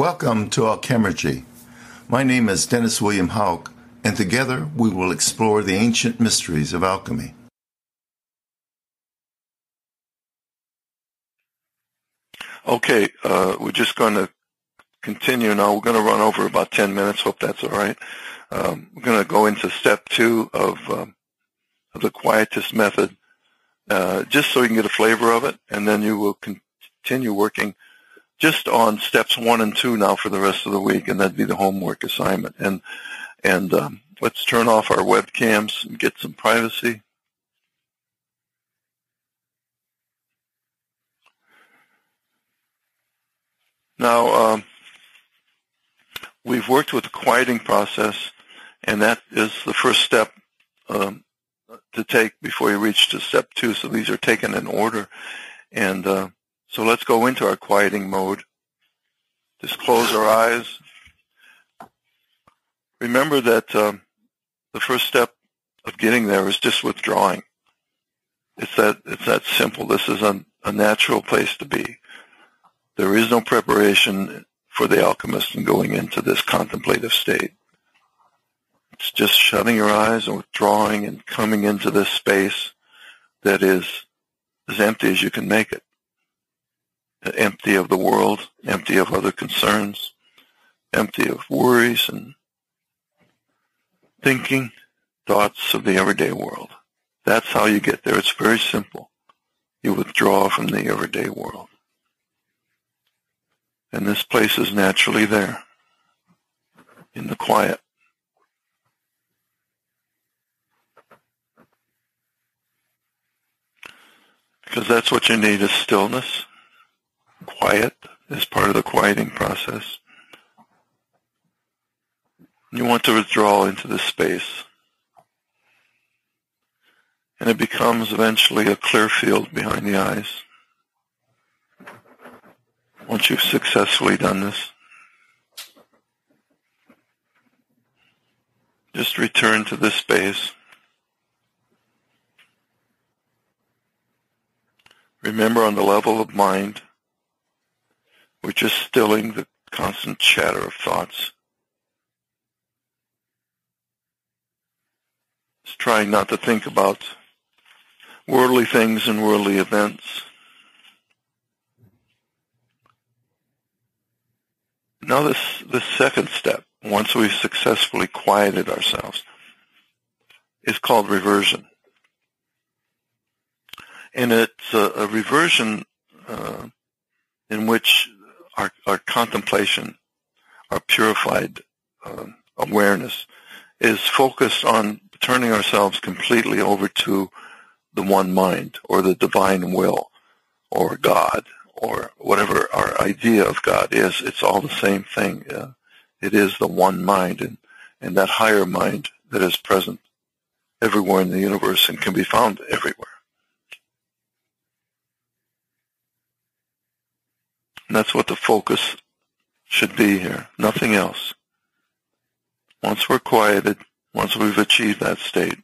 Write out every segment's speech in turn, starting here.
Welcome to Alchemergy. My name is Dennis William Hauck, and together we will explore the ancient mysteries of alchemy. Okay, uh, we're just going to continue now. We're going to run over about 10 minutes. Hope that's all right. Um, we're going to go into step two of, um, of the quietist method, uh, just so you can get a flavor of it, and then you will continue working just on steps one and two now for the rest of the week, and that'd be the homework assignment. And and um, let's turn off our webcams and get some privacy. Now, um, we've worked with the quieting process, and that is the first step um, to take before you reach to step two. So these are taken in order. And uh, so let's go into our quieting mode. Just close our eyes. Remember that um, the first step of getting there is just withdrawing. It's that it's that simple. This is a, a natural place to be. There is no preparation for the alchemist in going into this contemplative state. It's just shutting your eyes and withdrawing and coming into this space that is as empty as you can make it. Empty of the world, empty of other concerns, empty of worries and thinking, thoughts of the everyday world. That's how you get there. It's very simple. You withdraw from the everyday world. And this place is naturally there in the quiet. Because that's what you need is stillness. Quiet is part of the quieting process. You want to withdraw into this space. And it becomes eventually a clear field behind the eyes once you've successfully done this. Just return to this space. Remember on the level of mind, we're just stilling the constant chatter of thoughts. Just trying not to think about worldly things and worldly events. Now this, this second step, once we've successfully quieted ourselves, is called reversion. And it's a, a reversion uh, in which our, our contemplation, our purified uh, awareness is focused on turning ourselves completely over to the one mind or the divine will or God or whatever our idea of God is, it's all the same thing. It is the one mind and, and that higher mind that is present everywhere in the universe and can be found everywhere. And that's what the focus should be here, nothing else. Once we're quieted, once we've achieved that state,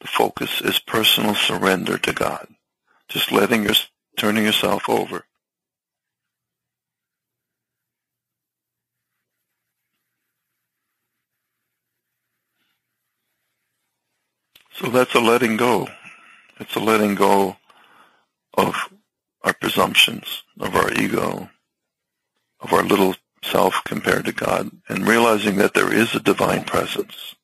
the focus is personal surrender to God. Just letting your turning yourself over. So that's a letting go. It's a letting go of our presumptions, of our ego, of our little self compared to God, and realizing that there is a divine presence.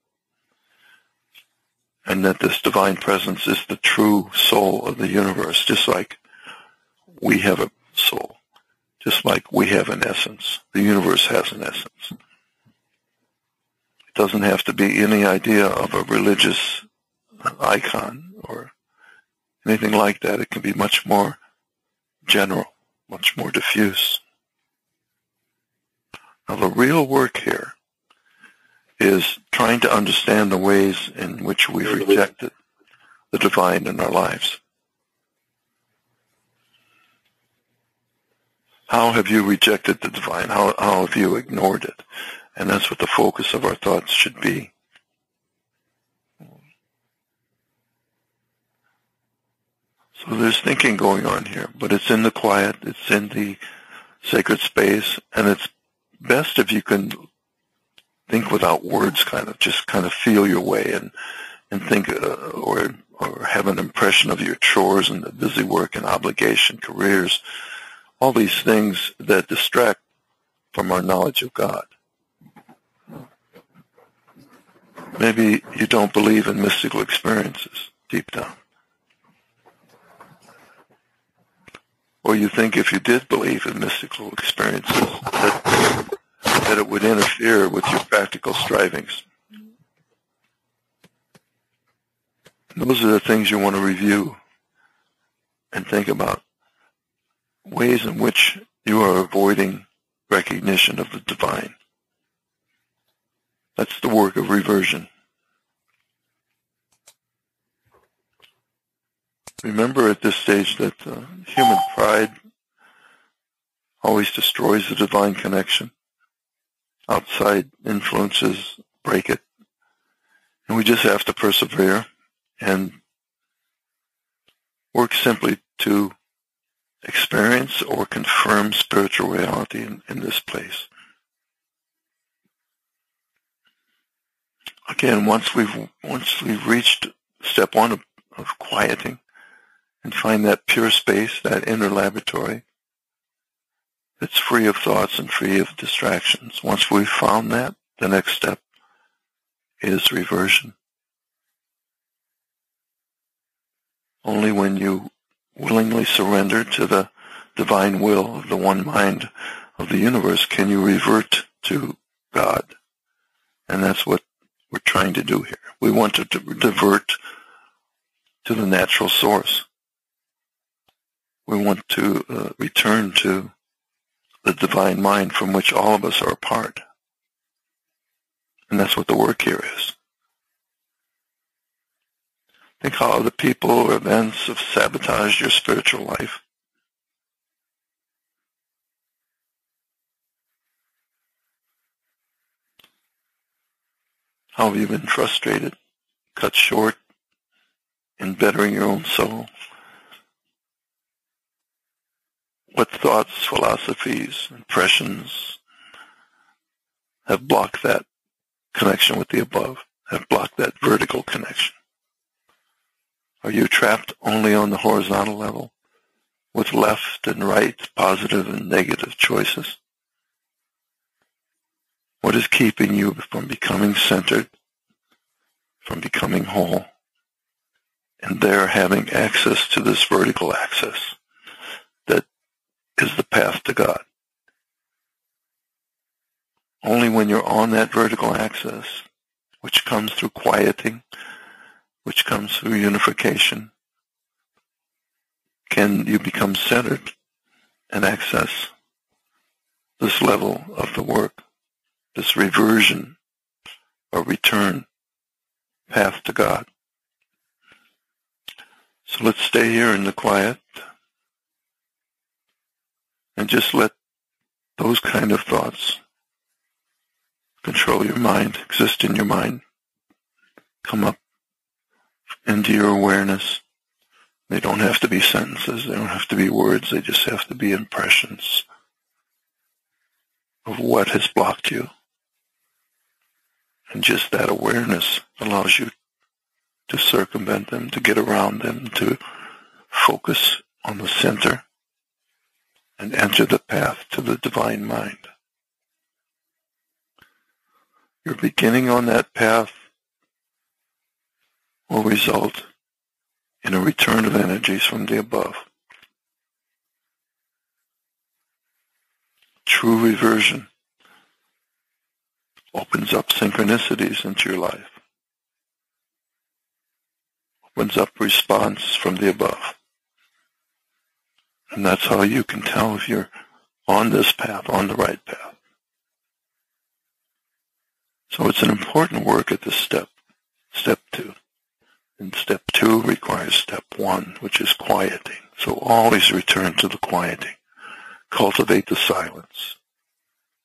And that this divine presence is the true soul of the universe, just like we have a soul, just like we have an essence. The universe has an essence. It doesn't have to be any idea of a religious icon or anything like that. It can be much more general, much more diffuse. Now the real work here is trying to understand the ways in which we've rejected the divine in our lives. How have you rejected the divine? How, how have you ignored it? And that's what the focus of our thoughts should be. So there's thinking going on here, but it's in the quiet, it's in the sacred space, and it's best if you can think without words, kind of just kind of feel your way and and think uh, or or have an impression of your chores and the busy work and obligation, careers, all these things that distract from our knowledge of God. Maybe you don't believe in mystical experiences deep down. Or you think if you did believe in mystical experiences that, that it would interfere with your practical strivings. Those are the things you want to review and think about. Ways in which you are avoiding recognition of the divine. That's the work of reversion. Remember at this stage that uh, human pride always destroys the divine connection. Outside influences break it. And we just have to persevere and work simply to experience or confirm spiritual reality in, in this place. Again, once we've once we've reached step one of, of quieting and find that pure space, that inner laboratory that's free of thoughts and free of distractions. Once we've found that, the next step is reversion. Only when you willingly surrender to the divine will of the one mind of the universe can you revert to God. And that's what we're trying to do here. We want to divert to the natural source. We want to uh, return to the divine mind from which all of us are a part. And that's what the work here is. Think how other people or events have sabotaged your spiritual life. How have you been frustrated, cut short in bettering your own soul? What thoughts, philosophies, impressions have blocked that connection with the above, have blocked that vertical connection? Are you trapped only on the horizontal level with left and right, positive and negative choices? What is keeping you from becoming centered, from becoming whole, and there having access to this vertical access is the path to God? Only when you're on that vertical axis, which comes through quieting, which comes through unification, can you become centered and access this level of the work, this reversion or return path to God. So let's stay here in the quiet and just let those kind of thoughts control your mind, exist in your mind, come up into your awareness. They don't have to be sentences. They don't have to be words. They just have to be impressions of what has blocked you. And just that awareness allows you to circumvent them, to get around them, to focus on the center and enter the path to the divine mind. You're beginning on that path will result in a return of energies from the above. True reversion opens up synchronicities into your life, opens up response from the above. And that's how you can tell if you're on this path, on the right path. So it's an important work at this step, step two. And step two requires step one, which is quieting. So always return to the quieting. Cultivate the silence.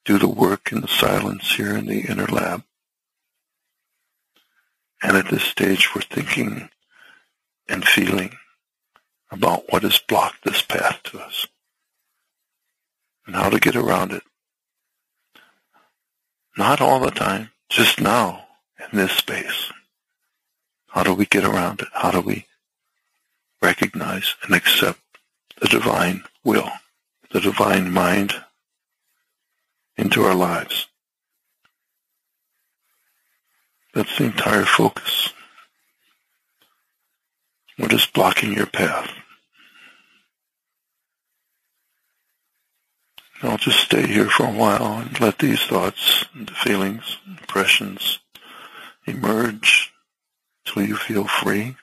Do the work in the silence here in the inner lab. And at this stage, we're thinking and feeling about what has blocked this path to us. and how to get around it. Not all the time, just now in this space. How do we get around it? How do we recognize and accept the divine will, the divine mind into our lives? That's the entire focus. What is blocking your path? I'll just stay here for a while and let these thoughts and feelings, impressions emerge till you feel free,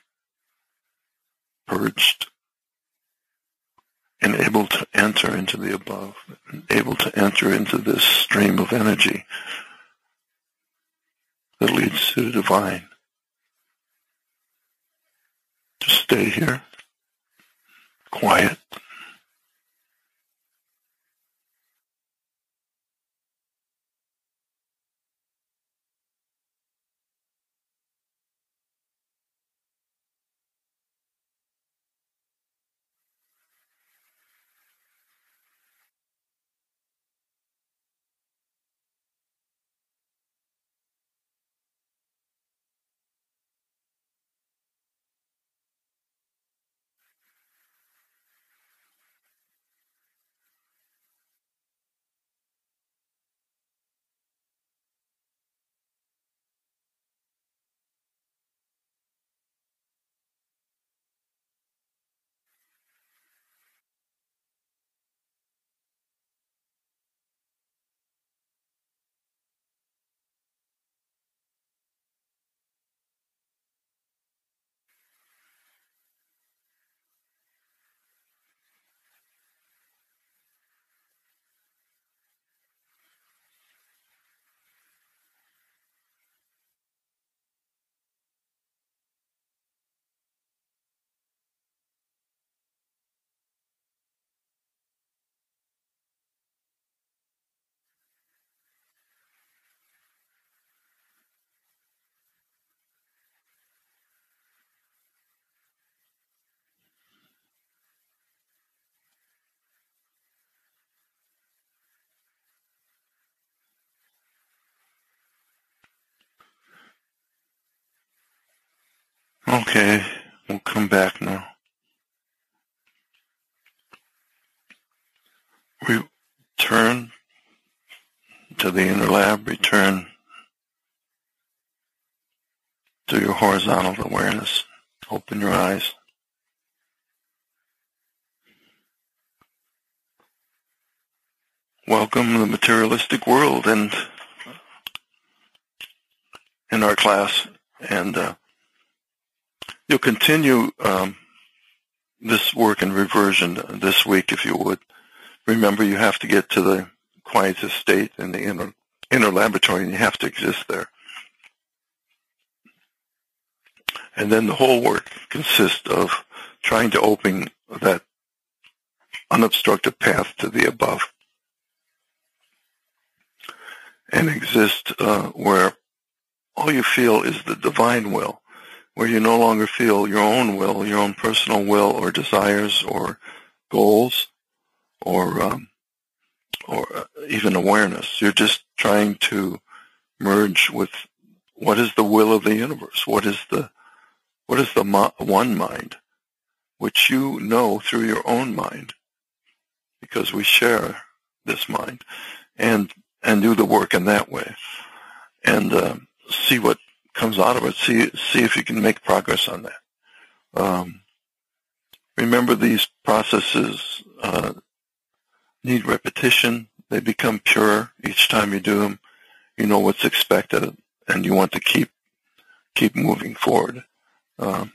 purged, and able to enter into the above, able to enter into this stream of energy that leads to the divine. Just stay here, quiet. Okay, we'll come back now. We turn to the inner lab, return to your horizontal awareness. Open your eyes. Welcome to the materialistic world and in our class and uh, You'll continue um, this work in reversion this week, if you would. Remember, you have to get to the quietest state in the inner, inner laboratory, and you have to exist there. And then the whole work consists of trying to open that unobstructed path to the above and exist uh, where all you feel is the divine will where you no longer feel your own will, your own personal will or desires or goals or um, or uh, even awareness. You're just trying to merge with what is the will of the universe? What is the what is the one mind, which you know through your own mind, because we share this mind, and and do the work in that way, and uh, see what comes out of it. See see if you can make progress on that. Um, remember, these processes uh, need repetition. They become pure each time you do them. You know what's expected, and you want to keep keep moving forward. Um,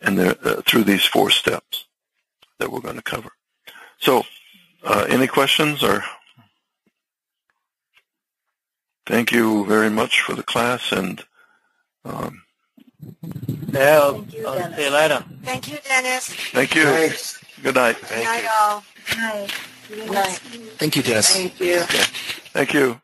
and uh, through these four steps that we're going to cover. So, uh, any questions or? Thank you very much for the class and um, yeah, I'll, I'll see you later. Thank you, Dennis. Thank you. Thanks. Good night. Good night, all. Night. Good night. Thank you, Dennis. Thank you. Thank you.